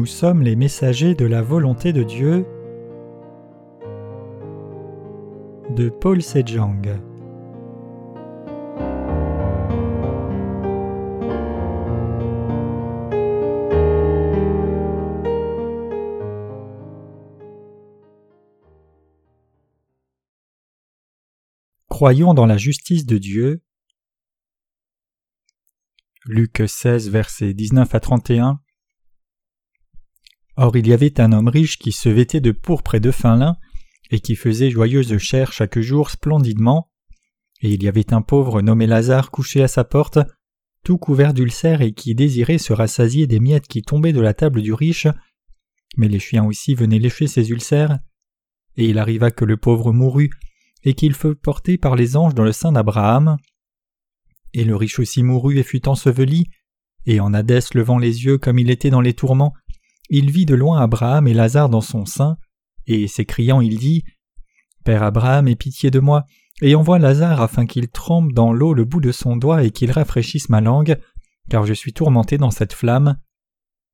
Nous sommes les messagers de la volonté de Dieu de Paul Sejong. Croyons dans la justice de Dieu. Luc 16, versets 19 à 31. Or il y avait un homme riche qui se vêtait de pourpre et de fin lin, et qui faisait joyeuse chair chaque jour splendidement. Et il y avait un pauvre nommé Lazare couché à sa porte, tout couvert d'ulcères et qui désirait se rassasier des miettes qui tombaient de la table du riche, mais les chiens aussi venaient lécher ses ulcères. Et il arriva que le pauvre mourut, et qu'il fut porté par les anges dans le sein d'Abraham. Et le riche aussi mourut et fut enseveli, et en Hadès levant les yeux comme il était dans les tourments, il vit de loin Abraham et Lazare dans son sein, et s'écriant il dit Père Abraham, aie pitié de moi, et envoie Lazare afin qu'il trempe dans l'eau le bout de son doigt et qu'il rafraîchisse ma langue, car je suis tourmenté dans cette flamme.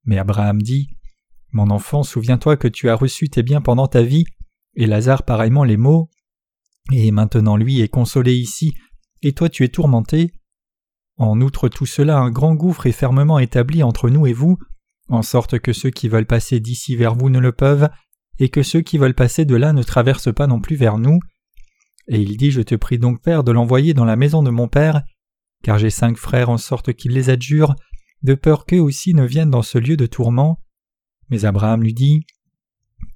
Mais Abraham dit Mon enfant, souviens-toi que tu as reçu tes biens pendant ta vie, et Lazare pareillement les mots, et maintenant lui est consolé ici, et toi tu es tourmenté. En outre tout cela, un grand gouffre est fermement établi entre nous et vous, en sorte que ceux qui veulent passer d'ici vers vous ne le peuvent, et que ceux qui veulent passer de là ne traversent pas non plus vers nous. Et il dit Je te prie donc, Père, de l'envoyer dans la maison de mon Père, car j'ai cinq frères en sorte qu'il les adjure, de peur qu'eux aussi ne viennent dans ce lieu de tourment. Mais Abraham lui dit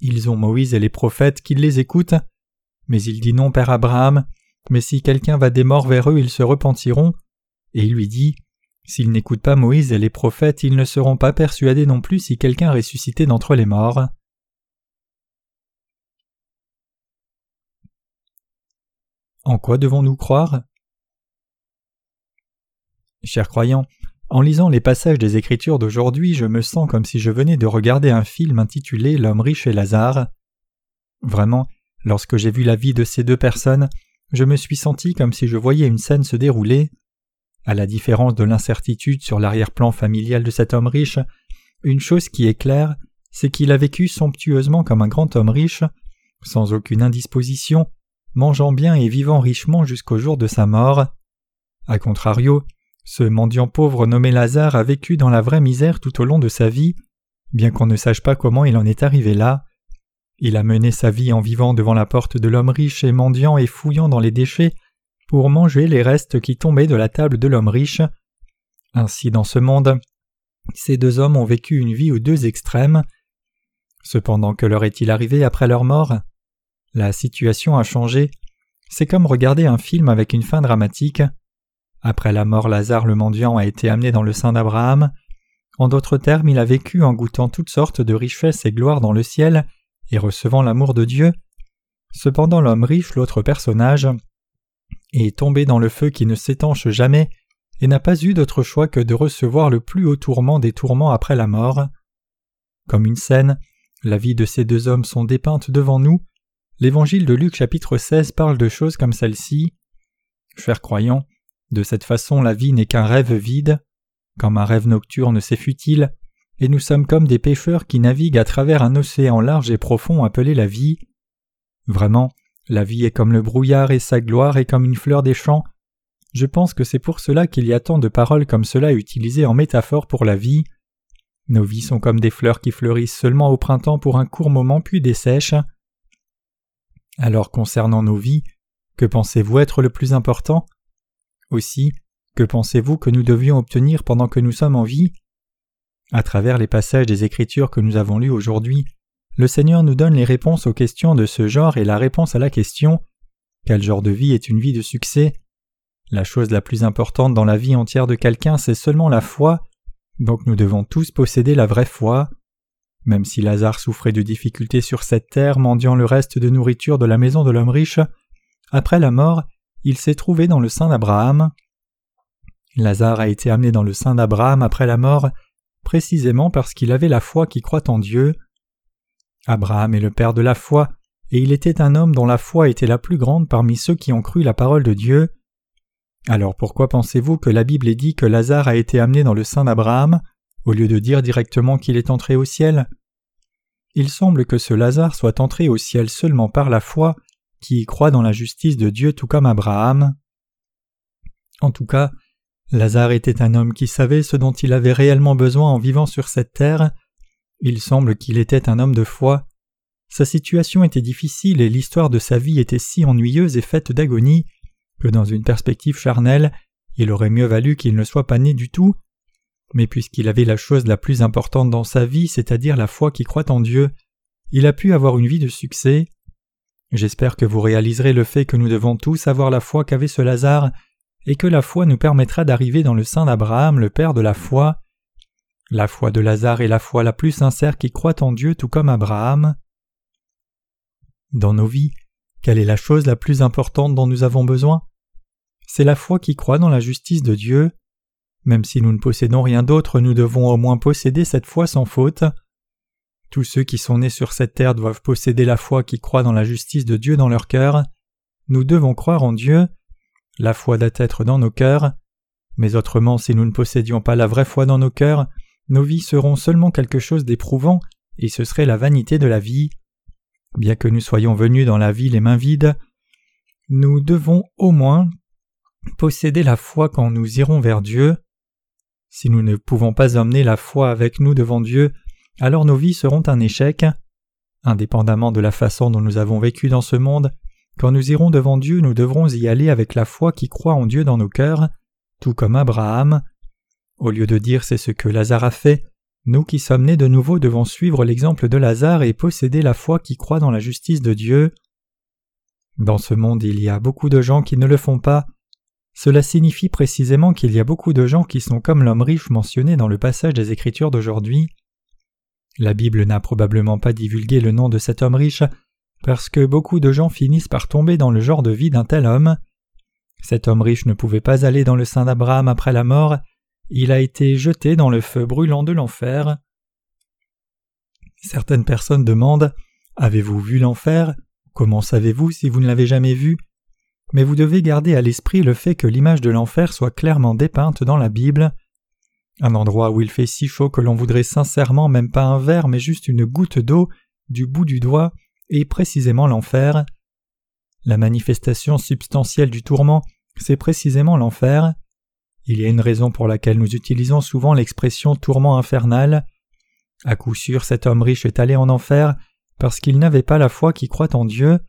Ils ont Moïse et les prophètes, qu'ils les écoutent. Mais il dit Non, Père Abraham, mais si quelqu'un va des morts vers eux, ils se repentiront. Et il lui dit S'ils n'écoutent pas Moïse et les prophètes, ils ne seront pas persuadés non plus si quelqu'un ressuscité d'entre les morts. En quoi devons-nous croire? Chers croyants, en lisant les passages des Écritures d'aujourd'hui, je me sens comme si je venais de regarder un film intitulé L'homme riche et Lazare. Vraiment, lorsque j'ai vu la vie de ces deux personnes, je me suis senti comme si je voyais une scène se dérouler. À la différence de l'incertitude sur l'arrière-plan familial de cet homme riche, une chose qui est claire, c'est qu'il a vécu somptueusement comme un grand homme riche, sans aucune indisposition, mangeant bien et vivant richement jusqu'au jour de sa mort. A contrario, ce mendiant pauvre nommé Lazare a vécu dans la vraie misère tout au long de sa vie, bien qu'on ne sache pas comment il en est arrivé là. Il a mené sa vie en vivant devant la porte de l'homme riche et mendiant et fouillant dans les déchets pour manger les restes qui tombaient de la table de l'homme riche. Ainsi dans ce monde, ces deux hommes ont vécu une vie aux deux extrêmes. Cependant que leur est-il arrivé après leur mort? La situation a changé. C'est comme regarder un film avec une fin dramatique. Après la mort, Lazare le mendiant a été amené dans le sein d'Abraham. En d'autres termes, il a vécu en goûtant toutes sortes de richesses et gloires dans le ciel et recevant l'amour de Dieu. Cependant, l'homme riche, l'autre personnage, est tombé dans le feu qui ne s'étanche jamais et n'a pas eu d'autre choix que de recevoir le plus haut tourment des tourments après la mort. Comme une scène, la vie de ces deux hommes sont dépeintes devant nous, L'évangile de Luc chapitre 16 parle de choses comme celle-ci. Chers croyants, de cette façon la vie n'est qu'un rêve vide, comme un rêve nocturne c'est futile, et nous sommes comme des pêcheurs qui naviguent à travers un océan large et profond appelé la vie. Vraiment, la vie est comme le brouillard et sa gloire est comme une fleur des champs. Je pense que c'est pour cela qu'il y a tant de paroles comme cela utilisées en métaphore pour la vie. Nos vies sont comme des fleurs qui fleurissent seulement au printemps pour un court moment puis dessèchent. Alors concernant nos vies, que pensez-vous être le plus important? Aussi, que pensez-vous que nous devions obtenir pendant que nous sommes en vie? À travers les passages des Écritures que nous avons lus aujourd'hui, le Seigneur nous donne les réponses aux questions de ce genre et la réponse à la question Quel genre de vie est une vie de succès? La chose la plus importante dans la vie entière de quelqu'un, c'est seulement la foi, donc nous devons tous posséder la vraie foi. Même si Lazare souffrait de difficultés sur cette terre, mendiant le reste de nourriture de la maison de l'homme riche, après la mort, il s'est trouvé dans le sein d'Abraham. Lazare a été amené dans le sein d'Abraham après la mort, précisément parce qu'il avait la foi qui croit en Dieu. Abraham est le père de la foi, et il était un homme dont la foi était la plus grande parmi ceux qui ont cru la parole de Dieu. Alors pourquoi pensez-vous que la Bible dit que Lazare a été amené dans le sein d'Abraham au lieu de dire directement qu'il est entré au ciel? Il semble que ce Lazare soit entré au ciel seulement par la foi, qui croit dans la justice de Dieu tout comme Abraham. En tout cas, Lazare était un homme qui savait ce dont il avait réellement besoin en vivant sur cette terre. Il semble qu'il était un homme de foi. Sa situation était difficile et l'histoire de sa vie était si ennuyeuse et faite d'agonie que dans une perspective charnelle, il aurait mieux valu qu'il ne soit pas né du tout. Mais puisqu'il avait la chose la plus importante dans sa vie, c'est-à-dire la foi qui croit en Dieu, il a pu avoir une vie de succès. J'espère que vous réaliserez le fait que nous devons tous avoir la foi qu'avait ce Lazare, et que la foi nous permettra d'arriver dans le sein d'Abraham, le Père de la foi. La foi de Lazare est la foi la plus sincère qui croit en Dieu tout comme Abraham. Dans nos vies, quelle est la chose la plus importante dont nous avons besoin? C'est la foi qui croit dans la justice de Dieu. Même si nous ne possédons rien d'autre, nous devons au moins posséder cette foi sans faute. Tous ceux qui sont nés sur cette terre doivent posséder la foi qui croit dans la justice de Dieu dans leur cœur. Nous devons croire en Dieu. La foi doit être dans nos cœurs. Mais autrement, si nous ne possédions pas la vraie foi dans nos cœurs, nos vies seront seulement quelque chose d'éprouvant, et ce serait la vanité de la vie. Bien que nous soyons venus dans la vie les mains vides, nous devons au moins posséder la foi quand nous irons vers Dieu. Si nous ne pouvons pas emmener la foi avec nous devant Dieu, alors nos vies seront un échec. Indépendamment de la façon dont nous avons vécu dans ce monde, quand nous irons devant Dieu, nous devrons y aller avec la foi qui croit en Dieu dans nos cœurs, tout comme Abraham. Au lieu de dire c'est ce que Lazare a fait, nous qui sommes nés de nouveau devons suivre l'exemple de Lazare et posséder la foi qui croit dans la justice de Dieu. Dans ce monde il y a beaucoup de gens qui ne le font pas, cela signifie précisément qu'il y a beaucoup de gens qui sont comme l'homme riche mentionné dans le passage des Écritures d'aujourd'hui. La Bible n'a probablement pas divulgué le nom de cet homme riche, parce que beaucoup de gens finissent par tomber dans le genre de vie d'un tel homme. Cet homme riche ne pouvait pas aller dans le sein d'Abraham après la mort, il a été jeté dans le feu brûlant de l'enfer. Certaines personnes demandent Avez-vous vu l'enfer? Comment savez-vous si vous ne l'avez jamais vu? Mais vous devez garder à l'esprit le fait que l'image de l'enfer soit clairement dépeinte dans la Bible. Un endroit où il fait si chaud que l'on voudrait sincèrement même pas un verre mais juste une goutte d'eau du bout du doigt est précisément l'enfer. La manifestation substantielle du tourment, c'est précisément l'enfer. Il y a une raison pour laquelle nous utilisons souvent l'expression tourment infernal. À coup sûr, cet homme riche est allé en enfer parce qu'il n'avait pas la foi qui croit en Dieu.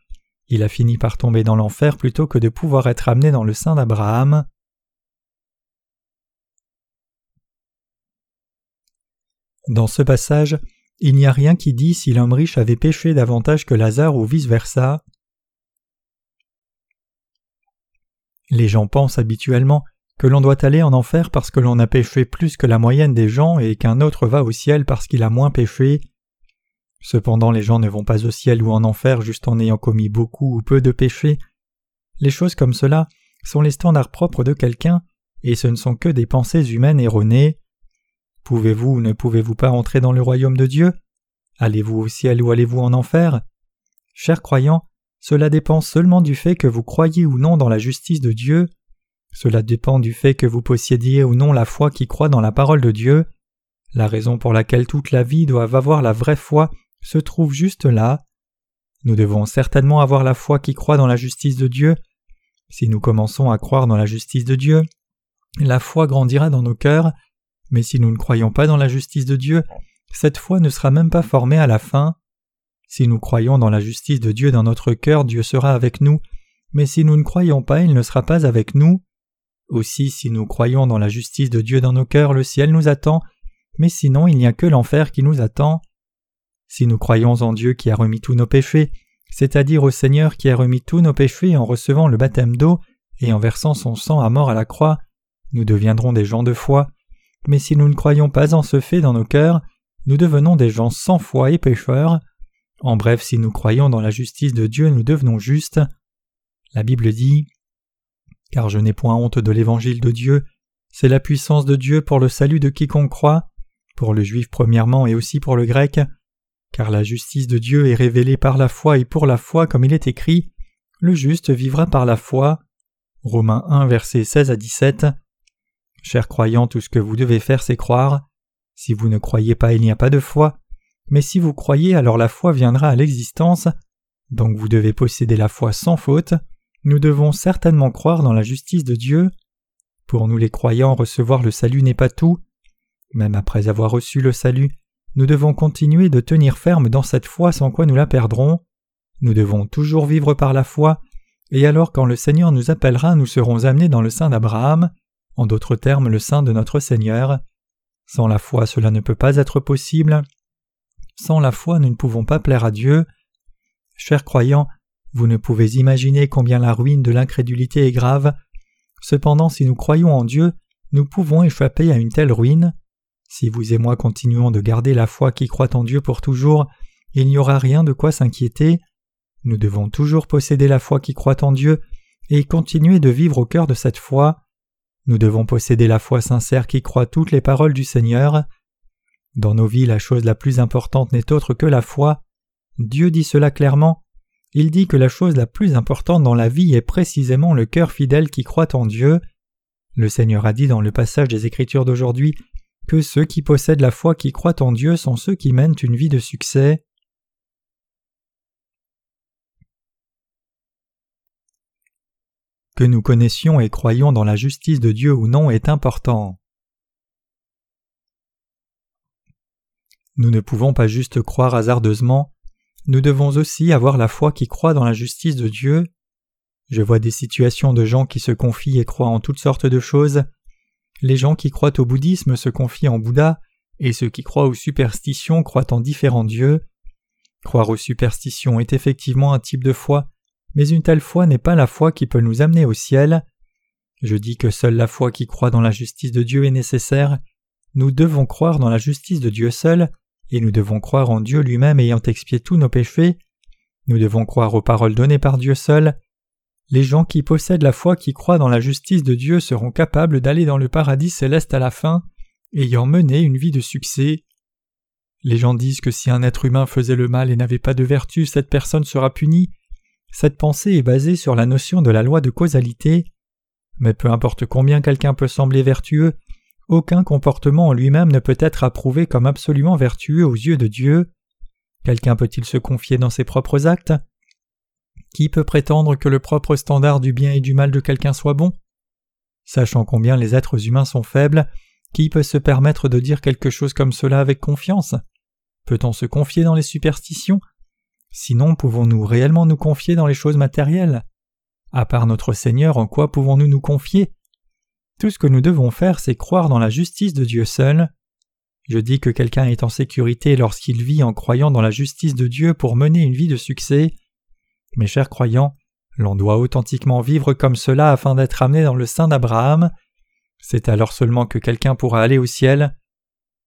Il a fini par tomber dans l'enfer plutôt que de pouvoir être amené dans le sein d'Abraham. Dans ce passage, il n'y a rien qui dit si l'homme riche avait péché davantage que Lazare ou vice-versa. Les gens pensent habituellement que l'on doit aller en enfer parce que l'on a péché plus que la moyenne des gens et qu'un autre va au ciel parce qu'il a moins péché. Cependant les gens ne vont pas au ciel ou en enfer juste en ayant commis beaucoup ou peu de péchés. Les choses comme cela sont les standards propres de quelqu'un, et ce ne sont que des pensées humaines erronées. Pouvez-vous ou ne pouvez-vous pas entrer dans le royaume de Dieu? Allez-vous au ciel ou allez-vous en enfer? Chers croyants, cela dépend seulement du fait que vous croyez ou non dans la justice de Dieu. Cela dépend du fait que vous possédiez ou non la foi qui croit dans la parole de Dieu. La raison pour laquelle toute la vie doit avoir la vraie foi se trouve juste là. Nous devons certainement avoir la foi qui croit dans la justice de Dieu. Si nous commençons à croire dans la justice de Dieu, la foi grandira dans nos cœurs, mais si nous ne croyons pas dans la justice de Dieu, cette foi ne sera même pas formée à la fin. Si nous croyons dans la justice de Dieu dans notre cœur, Dieu sera avec nous, mais si nous ne croyons pas, il ne sera pas avec nous. Aussi, si nous croyons dans la justice de Dieu dans nos cœurs, le ciel nous attend, mais sinon il n'y a que l'enfer qui nous attend. Si nous croyons en Dieu qui a remis tous nos péchés, c'est-à-dire au Seigneur qui a remis tous nos péchés en recevant le baptême d'eau et en versant son sang à mort à la croix, nous deviendrons des gens de foi, mais si nous ne croyons pas en ce fait dans nos cœurs, nous devenons des gens sans foi et pécheurs. En bref, si nous croyons dans la justice de Dieu, nous devenons justes. La Bible dit Car je n'ai point honte de l'évangile de Dieu, c'est la puissance de Dieu pour le salut de quiconque croit, pour le juif premièrement et aussi pour le grec, car la justice de Dieu est révélée par la foi et pour la foi comme il est écrit Le juste vivra par la foi. Romains 1 versets 16 à 17. Chers croyants, tout ce que vous devez faire c'est croire. Si vous ne croyez pas, il n'y a pas de foi, mais si vous croyez, alors la foi viendra à l'existence, donc vous devez posséder la foi sans faute, nous devons certainement croire dans la justice de Dieu. Pour nous les croyants, recevoir le salut n'est pas tout. Même après avoir reçu le salut, nous devons continuer de tenir ferme dans cette foi sans quoi nous la perdrons. Nous devons toujours vivre par la foi, et alors quand le Seigneur nous appellera, nous serons amenés dans le sein d'Abraham, en d'autres termes le sein de notre Seigneur. Sans la foi cela ne peut pas être possible. Sans la foi nous ne pouvons pas plaire à Dieu. Chers croyants, vous ne pouvez imaginer combien la ruine de l'incrédulité est grave. Cependant si nous croyons en Dieu, nous pouvons échapper à une telle ruine. Si vous et moi continuons de garder la foi qui croit en Dieu pour toujours, il n'y aura rien de quoi s'inquiéter. Nous devons toujours posséder la foi qui croit en Dieu et continuer de vivre au cœur de cette foi. Nous devons posséder la foi sincère qui croit toutes les paroles du Seigneur. Dans nos vies, la chose la plus importante n'est autre que la foi. Dieu dit cela clairement. Il dit que la chose la plus importante dans la vie est précisément le cœur fidèle qui croit en Dieu. Le Seigneur a dit dans le passage des Écritures d'aujourd'hui que ceux qui possèdent la foi qui croient en Dieu sont ceux qui mènent une vie de succès. Que nous connaissions et croyions dans la justice de Dieu ou non est important. Nous ne pouvons pas juste croire hasardeusement, nous devons aussi avoir la foi qui croit dans la justice de Dieu. Je vois des situations de gens qui se confient et croient en toutes sortes de choses. Les gens qui croient au bouddhisme se confient en Bouddha, et ceux qui croient aux superstitions croient en différents dieux. Croire aux superstitions est effectivement un type de foi, mais une telle foi n'est pas la foi qui peut nous amener au ciel. Je dis que seule la foi qui croit dans la justice de Dieu est nécessaire. Nous devons croire dans la justice de Dieu seul, et nous devons croire en Dieu lui-même ayant expié tous nos péchés. Nous devons croire aux paroles données par Dieu seul. Les gens qui possèdent la foi qui croient dans la justice de Dieu seront capables d'aller dans le paradis céleste à la fin, ayant mené une vie de succès. Les gens disent que si un être humain faisait le mal et n'avait pas de vertu, cette personne sera punie. Cette pensée est basée sur la notion de la loi de causalité. Mais peu importe combien quelqu'un peut sembler vertueux, aucun comportement en lui-même ne peut être approuvé comme absolument vertueux aux yeux de Dieu. Quelqu'un peut-il se confier dans ses propres actes? Qui peut prétendre que le propre standard du bien et du mal de quelqu'un soit bon? Sachant combien les êtres humains sont faibles, qui peut se permettre de dire quelque chose comme cela avec confiance? Peut-on se confier dans les superstitions? Sinon, pouvons-nous réellement nous confier dans les choses matérielles? À part notre Seigneur, en quoi pouvons-nous nous confier? Tout ce que nous devons faire, c'est croire dans la justice de Dieu seul. Je dis que quelqu'un est en sécurité lorsqu'il vit en croyant dans la justice de Dieu pour mener une vie de succès. Mes chers croyants, l'on doit authentiquement vivre comme cela afin d'être amené dans le sein d'Abraham. C'est alors seulement que quelqu'un pourra aller au ciel.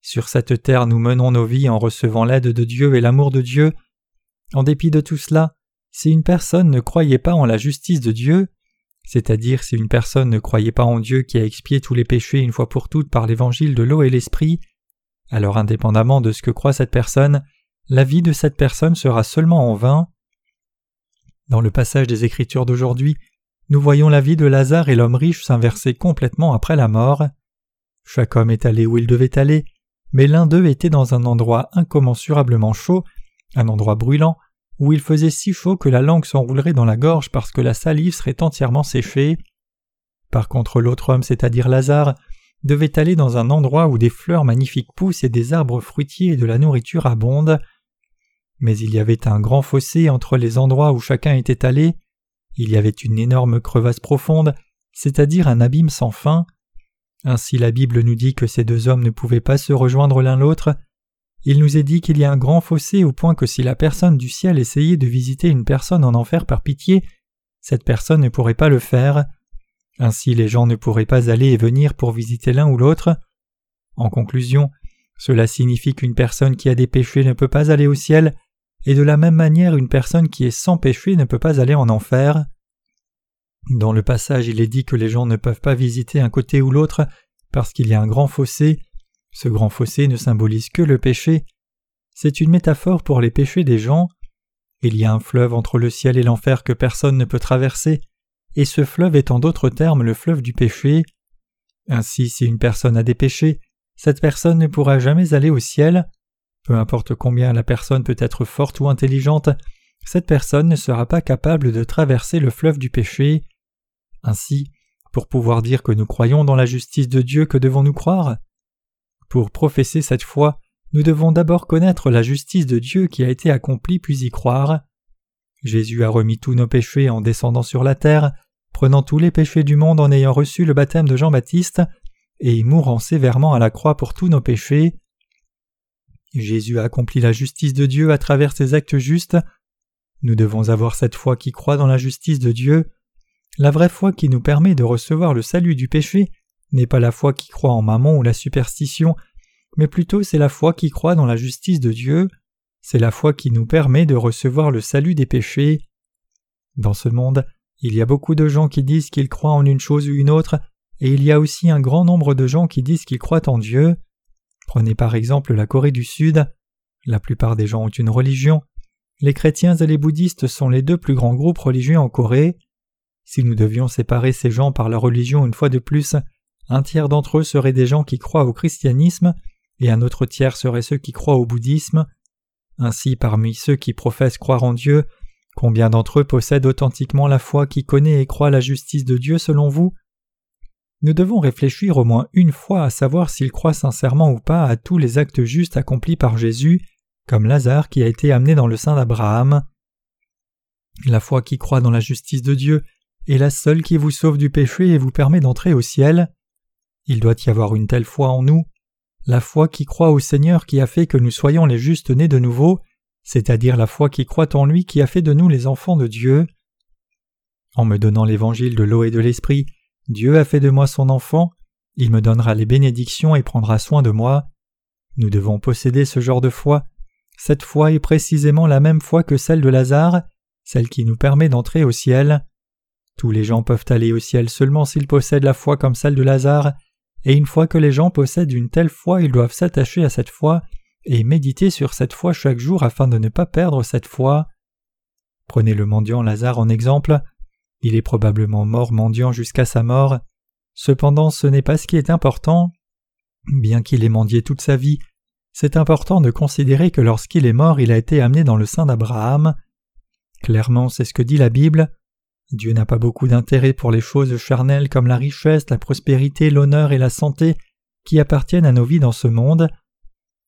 Sur cette terre nous menons nos vies en recevant l'aide de Dieu et l'amour de Dieu, en dépit de tout cela, si une personne ne croyait pas en la justice de Dieu, c'est-à-dire si une personne ne croyait pas en Dieu qui a expié tous les péchés une fois pour toutes par l'évangile de l'eau et l'esprit, alors indépendamment de ce que croit cette personne, la vie de cette personne sera seulement en vain. Dans le passage des Écritures d'aujourd'hui, nous voyons la vie de Lazare et l'homme riche s'inverser complètement après la mort. Chaque homme est allé où il devait aller, mais l'un d'eux était dans un endroit incommensurablement chaud un endroit brûlant, où il faisait si chaud que la langue s'enroulerait dans la gorge parce que la salive serait entièrement séchée. Par contre l'autre homme, c'est-à-dire Lazare, devait aller dans un endroit où des fleurs magnifiques poussent et des arbres fruitiers et de la nourriture abondent. Mais il y avait un grand fossé entre les endroits où chacun était allé, il y avait une énorme crevasse profonde, c'est-à-dire un abîme sans fin. Ainsi la Bible nous dit que ces deux hommes ne pouvaient pas se rejoindre l'un l'autre, il nous est dit qu'il y a un grand fossé au point que si la personne du ciel essayait de visiter une personne en enfer par pitié, cette personne ne pourrait pas le faire. Ainsi les gens ne pourraient pas aller et venir pour visiter l'un ou l'autre. En conclusion, cela signifie qu'une personne qui a des péchés ne peut pas aller au ciel, et de la même manière une personne qui est sans péché ne peut pas aller en enfer. Dans le passage il est dit que les gens ne peuvent pas visiter un côté ou l'autre parce qu'il y a un grand fossé, ce grand fossé ne symbolise que le péché. C'est une métaphore pour les péchés des gens. Il y a un fleuve entre le ciel et l'enfer que personne ne peut traverser, et ce fleuve est en d'autres termes le fleuve du péché. Ainsi, si une personne a des péchés, cette personne ne pourra jamais aller au ciel. Peu importe combien la personne peut être forte ou intelligente, cette personne ne sera pas capable de traverser le fleuve du péché. Ainsi, pour pouvoir dire que nous croyons dans la justice de Dieu, que devons-nous croire? Pour professer cette foi, nous devons d'abord connaître la justice de Dieu qui a été accomplie puis y croire. Jésus a remis tous nos péchés en descendant sur la terre, prenant tous les péchés du monde en ayant reçu le baptême de Jean-Baptiste, et mourant sévèrement à la croix pour tous nos péchés. Jésus a accompli la justice de Dieu à travers ses actes justes. Nous devons avoir cette foi qui croit dans la justice de Dieu. La vraie foi qui nous permet de recevoir le salut du péché n'est pas la foi qui croit en maman ou la superstition, mais plutôt c'est la foi qui croit dans la justice de Dieu. C'est la foi qui nous permet de recevoir le salut des péchés. Dans ce monde, il y a beaucoup de gens qui disent qu'ils croient en une chose ou une autre, et il y a aussi un grand nombre de gens qui disent qu'ils croient en Dieu. Prenez par exemple la Corée du Sud. La plupart des gens ont une religion. Les chrétiens et les bouddhistes sont les deux plus grands groupes religieux en Corée. Si nous devions séparer ces gens par leur religion une fois de plus, un tiers d'entre eux seraient des gens qui croient au christianisme et un autre tiers seraient ceux qui croient au bouddhisme. Ainsi, parmi ceux qui professent croire en Dieu, combien d'entre eux possèdent authentiquement la foi qui connaît et croit la justice de Dieu selon vous? Nous devons réfléchir au moins une fois à savoir s'ils croient sincèrement ou pas à tous les actes justes accomplis par Jésus, comme Lazare qui a été amené dans le sein d'Abraham. La foi qui croit dans la justice de Dieu est la seule qui vous sauve du péché et vous permet d'entrer au ciel. Il doit y avoir une telle foi en nous la foi qui croit au Seigneur qui a fait que nous soyons les justes nés de nouveau, c'est-à-dire la foi qui croit en lui qui a fait de nous les enfants de Dieu. En me donnant l'évangile de l'eau et de l'esprit, Dieu a fait de moi son enfant, il me donnera les bénédictions et prendra soin de moi. Nous devons posséder ce genre de foi. Cette foi est précisément la même foi que celle de Lazare, celle qui nous permet d'entrer au ciel. Tous les gens peuvent aller au ciel seulement s'ils possèdent la foi comme celle de Lazare, et une fois que les gens possèdent une telle foi, ils doivent s'attacher à cette foi et méditer sur cette foi chaque jour afin de ne pas perdre cette foi. Prenez le mendiant Lazare en exemple. Il est probablement mort mendiant jusqu'à sa mort. Cependant, ce n'est pas ce qui est important. Bien qu'il ait mendié toute sa vie, c'est important de considérer que lorsqu'il est mort, il a été amené dans le sein d'Abraham. Clairement, c'est ce que dit la Bible. Dieu n'a pas beaucoup d'intérêt pour les choses charnelles comme la richesse, la prospérité, l'honneur et la santé qui appartiennent à nos vies dans ce monde.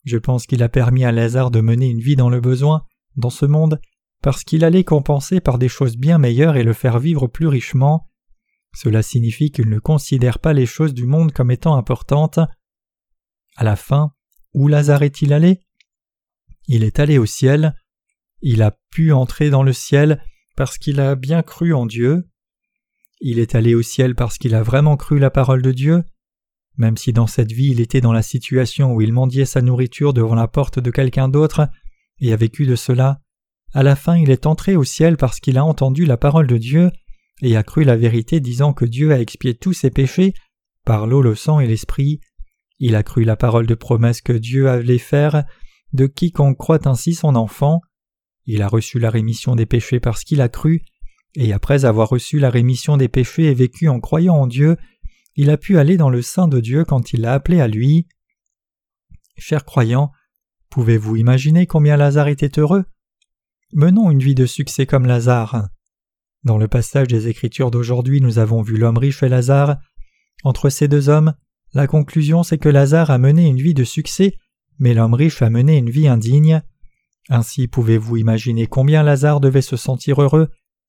Je pense qu'il a permis à Lazare de mener une vie dans le besoin, dans ce monde, parce qu'il allait compenser par des choses bien meilleures et le faire vivre plus richement. Cela signifie qu'il ne considère pas les choses du monde comme étant importantes. À la fin, où Lazare est-il allé? Il est allé au ciel. Il a pu entrer dans le ciel parce qu'il a bien cru en Dieu. Il est allé au ciel parce qu'il a vraiment cru la parole de Dieu. Même si dans cette vie il était dans la situation où il mendiait sa nourriture devant la porte de quelqu'un d'autre, et a vécu de cela, à la fin il est entré au ciel parce qu'il a entendu la parole de Dieu et a cru la vérité disant que Dieu a expié tous ses péchés par l'eau, le sang et l'esprit. Il a cru la parole de promesse que Dieu allait faire de quiconque croit ainsi son enfant. Il a reçu la rémission des péchés parce qu'il a cru, et après avoir reçu la rémission des péchés et vécu en croyant en Dieu, il a pu aller dans le sein de Dieu quand il l'a appelé à lui. Chers croyants, pouvez-vous imaginer combien Lazare était heureux? Menons une vie de succès comme Lazare. Dans le passage des Écritures d'aujourd'hui, nous avons vu l'homme riche et Lazare. Entre ces deux hommes, la conclusion c'est que Lazare a mené une vie de succès, mais l'homme riche a mené une vie indigne. Ainsi pouvez-vous imaginer combien Lazare devait se sentir heureux,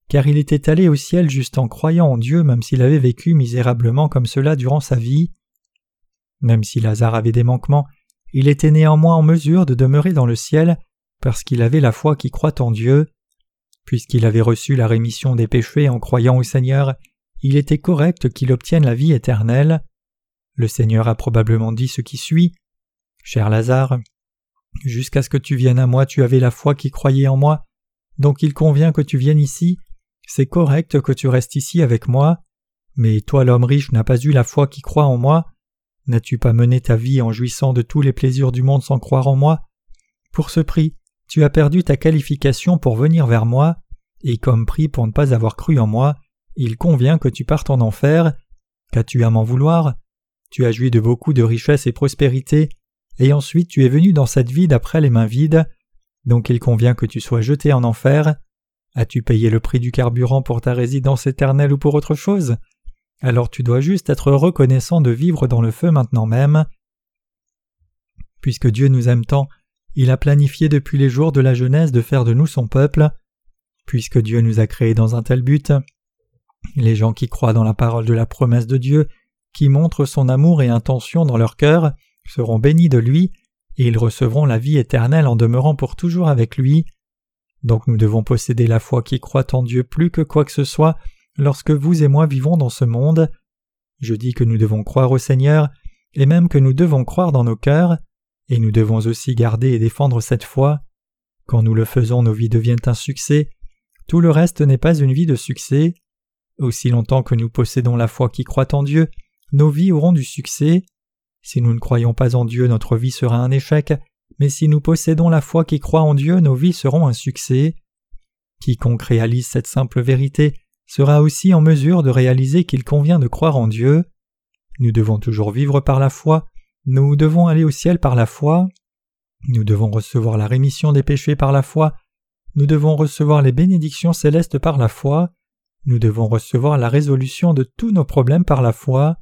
car il était allé au ciel juste en croyant en Dieu même s'il avait vécu misérablement comme cela durant sa vie. Même si Lazare avait des manquements, il était néanmoins en mesure de demeurer dans le ciel parce qu'il avait la foi qui croit en Dieu. Puisqu'il avait reçu la rémission des péchés en croyant au Seigneur, il était correct qu'il obtienne la vie éternelle. Le Seigneur a probablement dit ce qui suit. Cher Lazare, Jusqu'à ce que tu viennes à moi, tu avais la foi qui croyait en moi, donc il convient que tu viennes ici, c'est correct que tu restes ici avec moi, mais toi l'homme riche n'as pas eu la foi qui croit en moi, n'as-tu pas mené ta vie en jouissant de tous les plaisirs du monde sans croire en moi? Pour ce prix, tu as perdu ta qualification pour venir vers moi, et comme prix pour ne pas avoir cru en moi, il convient que tu partes en enfer. Qu'as-tu à m'en vouloir? Tu as joui de beaucoup de richesses et prospérité, et ensuite tu es venu dans cette vie d'après les mains vides, donc il convient que tu sois jeté en enfer. As-tu payé le prix du carburant pour ta résidence éternelle ou pour autre chose? Alors tu dois juste être reconnaissant de vivre dans le feu maintenant même. Puisque Dieu nous aime tant, il a planifié depuis les jours de la jeunesse de faire de nous son peuple. Puisque Dieu nous a créés dans un tel but, les gens qui croient dans la parole de la promesse de Dieu, qui montrent son amour et intention dans leur cœur, seront bénis de lui, et ils recevront la vie éternelle en demeurant pour toujours avec lui. Donc nous devons posséder la foi qui croit en Dieu plus que quoi que ce soit lorsque vous et moi vivons dans ce monde. Je dis que nous devons croire au Seigneur, et même que nous devons croire dans nos cœurs, et nous devons aussi garder et défendre cette foi. Quand nous le faisons, nos vies deviennent un succès. Tout le reste n'est pas une vie de succès. Aussi longtemps que nous possédons la foi qui croit en Dieu, nos vies auront du succès. Si nous ne croyons pas en Dieu, notre vie sera un échec, mais si nous possédons la foi qui croit en Dieu, nos vies seront un succès. Quiconque réalise cette simple vérité sera aussi en mesure de réaliser qu'il convient de croire en Dieu. Nous devons toujours vivre par la foi, nous devons aller au ciel par la foi, nous devons recevoir la rémission des péchés par la foi, nous devons recevoir les bénédictions célestes par la foi, nous devons recevoir la résolution de tous nos problèmes par la foi.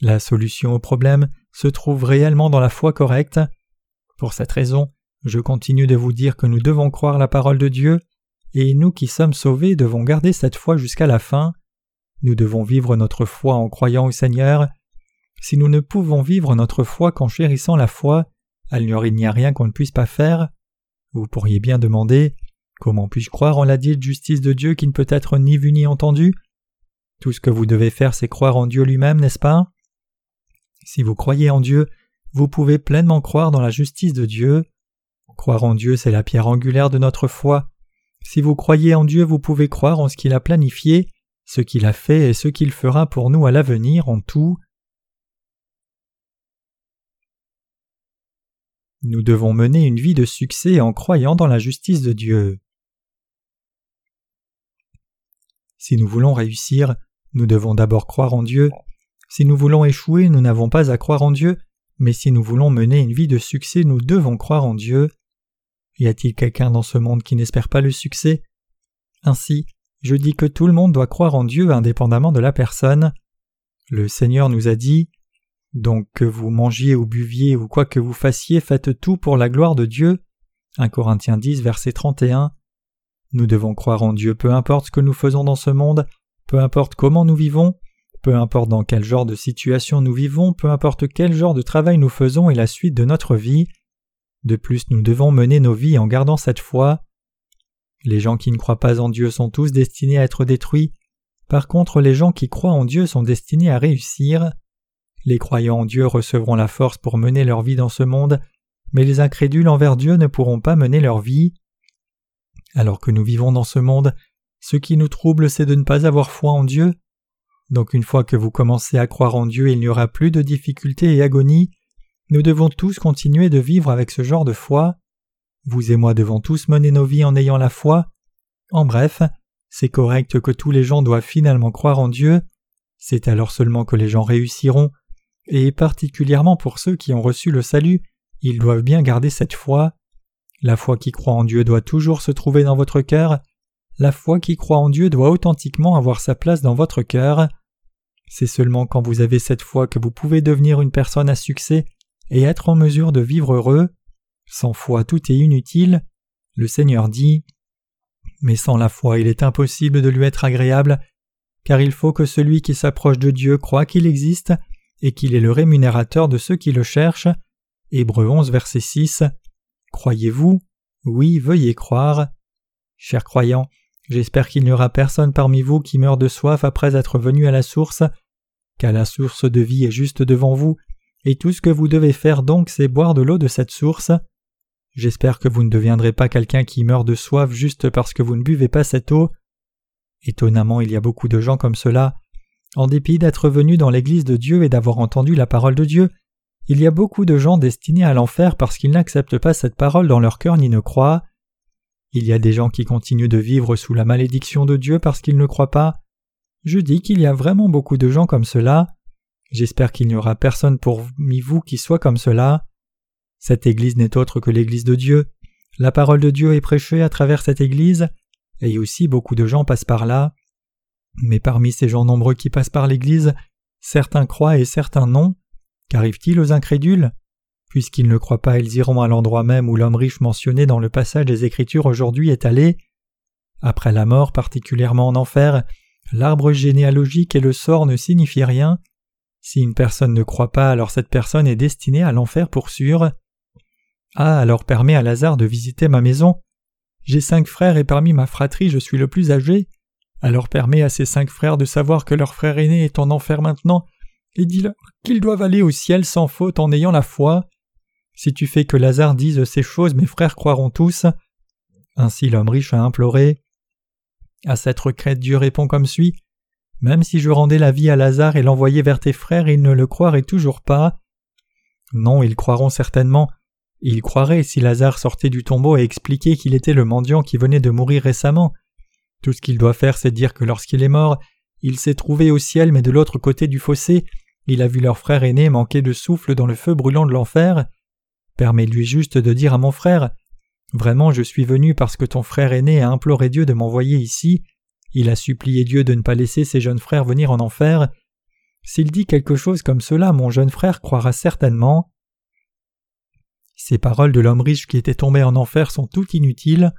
La solution aux problèmes se trouve réellement dans la foi correcte. Pour cette raison, je continue de vous dire que nous devons croire la parole de Dieu, et nous qui sommes sauvés devons garder cette foi jusqu'à la fin. Nous devons vivre notre foi en croyant au Seigneur. Si nous ne pouvons vivre notre foi qu'en chérissant la foi, alors il n'y a rien qu'on ne puisse pas faire. Vous pourriez bien demander Comment puis-je croire en la dite justice de Dieu qui ne peut être ni vue ni entendue? Tout ce que vous devez faire, c'est croire en Dieu lui-même, n'est-ce pas? Si vous croyez en Dieu, vous pouvez pleinement croire dans la justice de Dieu. Croire en Dieu, c'est la pierre angulaire de notre foi. Si vous croyez en Dieu, vous pouvez croire en ce qu'il a planifié, ce qu'il a fait et ce qu'il fera pour nous à l'avenir en tout. Nous devons mener une vie de succès en croyant dans la justice de Dieu. Si nous voulons réussir, nous devons d'abord croire en Dieu. Si nous voulons échouer, nous n'avons pas à croire en Dieu, mais si nous voulons mener une vie de succès, nous devons croire en Dieu. Y a-t-il quelqu'un dans ce monde qui n'espère pas le succès? Ainsi, je dis que tout le monde doit croire en Dieu indépendamment de la personne. Le Seigneur nous a dit Donc que vous mangiez ou buviez ou quoi que vous fassiez, faites tout pour la gloire de Dieu. 1 Corinthiens 10, verset 31. Nous devons croire en Dieu peu importe ce que nous faisons dans ce monde, peu importe comment nous vivons, peu importe dans quel genre de situation nous vivons, peu importe quel genre de travail nous faisons et la suite de notre vie. De plus, nous devons mener nos vies en gardant cette foi. Les gens qui ne croient pas en Dieu sont tous destinés à être détruits. Par contre, les gens qui croient en Dieu sont destinés à réussir. Les croyants en Dieu recevront la force pour mener leur vie dans ce monde, mais les incrédules envers Dieu ne pourront pas mener leur vie. Alors que nous vivons dans ce monde, ce qui nous trouble, c'est de ne pas avoir foi en Dieu. Donc une fois que vous commencez à croire en Dieu, il n'y aura plus de difficultés et agonie. Nous devons tous continuer de vivre avec ce genre de foi. Vous et moi devons tous mener nos vies en ayant la foi. En bref, c'est correct que tous les gens doivent finalement croire en Dieu. C'est alors seulement que les gens réussiront, et particulièrement pour ceux qui ont reçu le salut, ils doivent bien garder cette foi. La foi qui croit en Dieu doit toujours se trouver dans votre cœur. La foi qui croit en Dieu doit authentiquement avoir sa place dans votre cœur. C'est seulement quand vous avez cette foi que vous pouvez devenir une personne à succès et être en mesure de vivre heureux. Sans foi tout est inutile. Le Seigneur dit Mais sans la foi il est impossible de lui être agréable, car il faut que celui qui s'approche de Dieu croit qu'il existe et qu'il est le rémunérateur de ceux qui le cherchent. Hébreux 11 verset 6 Croyez-vous? Oui, veuillez croire. Chers croyants, j'espère qu'il n'y aura personne parmi vous qui meurt de soif après être venu à la source, car la source de vie est juste devant vous, et tout ce que vous devez faire donc c'est boire de l'eau de cette source. J'espère que vous ne deviendrez pas quelqu'un qui meurt de soif juste parce que vous ne buvez pas cette eau. Étonnamment, il y a beaucoup de gens comme cela. En dépit d'être venus dans l'Église de Dieu et d'avoir entendu la parole de Dieu, il y a beaucoup de gens destinés à l'enfer parce qu'ils n'acceptent pas cette parole dans leur cœur ni ne croient. Il y a des gens qui continuent de vivre sous la malédiction de Dieu parce qu'ils ne croient pas. Je dis qu'il y a vraiment beaucoup de gens comme cela. J'espère qu'il n'y aura personne parmi vous qui soit comme cela. Cette Église n'est autre que l'Église de Dieu. La parole de Dieu est prêchée à travers cette Église, et aussi beaucoup de gens passent par là. Mais parmi ces gens nombreux qui passent par l'Église, certains croient et certains non. Qu'arrive-t-il aux incrédules? Puisqu'ils ne croient pas, ils iront à l'endroit même où l'homme riche mentionné dans le passage des Écritures aujourd'hui est allé. Après la mort, particulièrement en enfer, l'arbre généalogique et le sort ne signifient rien. Si une personne ne croit pas, alors cette personne est destinée à l'enfer pour sûr. Ah, alors permets à Lazare de visiter ma maison. J'ai cinq frères et parmi ma fratrie je suis le plus âgé. Alors permets à ces cinq frères de savoir que leur frère aîné est en enfer maintenant, et dis-leur qu'ils doivent aller au ciel sans faute en ayant la foi. Si tu fais que Lazare dise ces choses, mes frères croiront tous. Ainsi l'homme riche a imploré. À cette requête, Dieu répond comme suit. Même si je rendais la vie à Lazare et l'envoyais vers tes frères, ils ne le croiraient toujours pas. Non, ils croiront certainement. Ils croiraient si Lazare sortait du tombeau et expliquait qu'il était le mendiant qui venait de mourir récemment. Tout ce qu'il doit faire, c'est dire que lorsqu'il est mort, il s'est trouvé au ciel mais de l'autre côté du fossé, il a vu leur frère aîné manquer de souffle dans le feu brûlant de l'enfer. Permets-lui juste de dire à mon frère Vraiment, je suis venu parce que ton frère aîné a imploré Dieu de m'envoyer ici. Il a supplié Dieu de ne pas laisser ses jeunes frères venir en enfer. S'il dit quelque chose comme cela, mon jeune frère croira certainement. Ces paroles de l'homme riche qui était tombé en enfer sont toutes inutiles.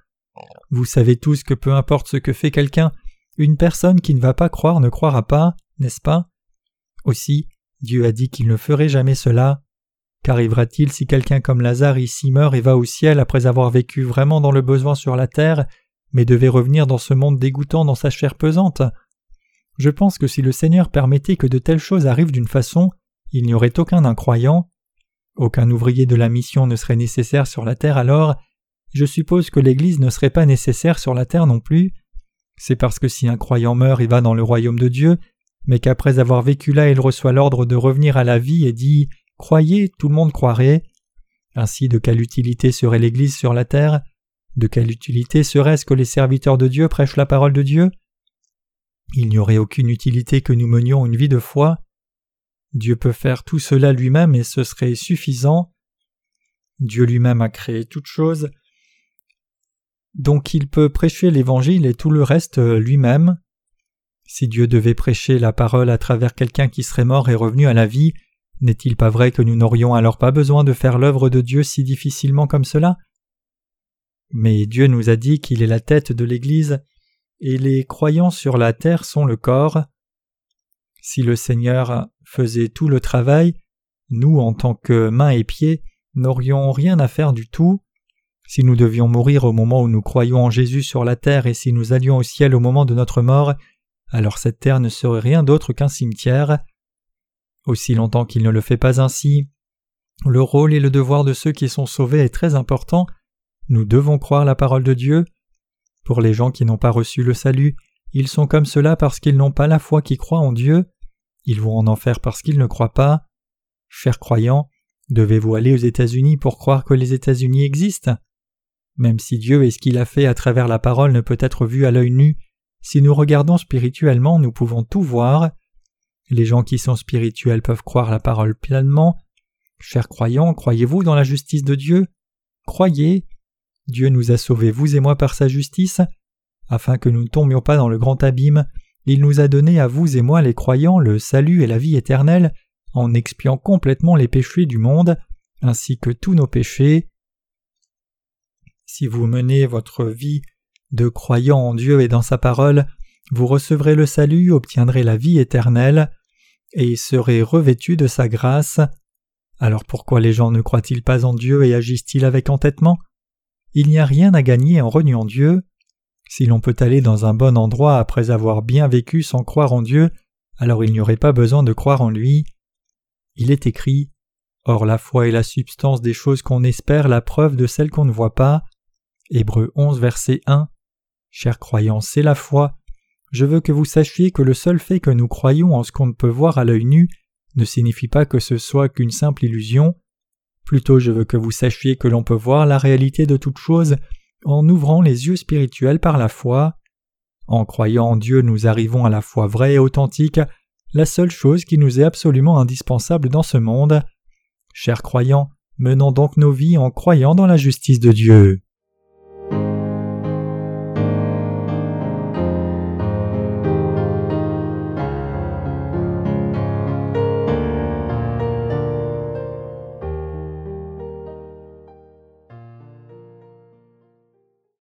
Vous savez tous que peu importe ce que fait quelqu'un, une personne qui ne va pas croire ne croira pas, n'est-ce pas? Aussi, Dieu a dit qu'il ne ferait jamais cela. Qu'arrivera-t-il si quelqu'un comme Lazare ici meurt et va au ciel après avoir vécu vraiment dans le besoin sur la terre, mais devait revenir dans ce monde dégoûtant dans sa chair pesante? Je pense que si le Seigneur permettait que de telles choses arrivent d'une façon, il n'y aurait aucun incroyant. Aucun ouvrier de la mission ne serait nécessaire sur la terre alors, je suppose que l'Église ne serait pas nécessaire sur la terre non plus. C'est parce que si un croyant meurt et va dans le royaume de Dieu, mais qu'après avoir vécu là il reçoit l'ordre de revenir à la vie et dit Croyez, tout le monde croirait. Ainsi de quelle utilité serait l'Église sur la terre? De quelle utilité serait-ce que les serviteurs de Dieu prêchent la parole de Dieu? Il n'y aurait aucune utilité que nous menions une vie de foi. Dieu peut faire tout cela lui-même et ce serait suffisant. Dieu lui-même a créé toutes choses. Donc il peut prêcher l'Évangile et tout le reste euh, lui-même. Si Dieu devait prêcher la parole à travers quelqu'un qui serait mort et revenu à la vie, n'est-il pas vrai que nous n'aurions alors pas besoin de faire l'œuvre de Dieu si difficilement comme cela? Mais Dieu nous a dit qu'il est la tête de l'Église, et les croyants sur la terre sont le corps. Si le Seigneur faisait tout le travail, nous, en tant que mains et pieds, n'aurions rien à faire du tout. Si nous devions mourir au moment où nous croyons en Jésus sur la terre et si nous allions au ciel au moment de notre mort, alors cette terre ne serait rien d'autre qu'un cimetière. Aussi longtemps qu'il ne le fait pas ainsi, le rôle et le devoir de ceux qui sont sauvés est très important. Nous devons croire la parole de Dieu. Pour les gens qui n'ont pas reçu le salut, ils sont comme cela parce qu'ils n'ont pas la foi qui croit en Dieu. Ils vont en enfer parce qu'ils ne croient pas. Chers croyants, devez-vous aller aux États-Unis pour croire que les États-Unis existent? Même si Dieu et ce qu'il a fait à travers la parole ne peut être vu à l'œil nu, si nous regardons spirituellement, nous pouvons tout voir. Les gens qui sont spirituels peuvent croire la parole pleinement. Chers croyants, croyez-vous dans la justice de Dieu? Croyez. Dieu nous a sauvés, vous et moi, par sa justice. Afin que nous ne tombions pas dans le grand abîme, il nous a donné à vous et moi les croyants le salut et la vie éternelle en expiant complètement les péchés du monde, ainsi que tous nos péchés. Si vous menez votre vie de croyant en Dieu et dans sa parole, vous recevrez le salut, obtiendrez la vie éternelle, et serez revêtus de sa grâce. Alors pourquoi les gens ne croient-ils pas en Dieu et agissent-ils avec entêtement? Il n'y a rien à gagner en reniant Dieu. Si l'on peut aller dans un bon endroit après avoir bien vécu sans croire en Dieu, alors il n'y aurait pas besoin de croire en lui. Il est écrit Or la foi est la substance des choses qu'on espère, la preuve de celles qu'on ne voit pas. Hébreux 11, verset 1. Chers croyants, c'est la foi. Je veux que vous sachiez que le seul fait que nous croyons en ce qu'on ne peut voir à l'œil nu ne signifie pas que ce soit qu'une simple illusion. Plutôt je veux que vous sachiez que l'on peut voir la réalité de toute chose en ouvrant les yeux spirituels par la foi. En croyant en Dieu, nous arrivons à la foi vraie et authentique, la seule chose qui nous est absolument indispensable dans ce monde. Chers croyants, menons donc nos vies en croyant dans la justice de Dieu.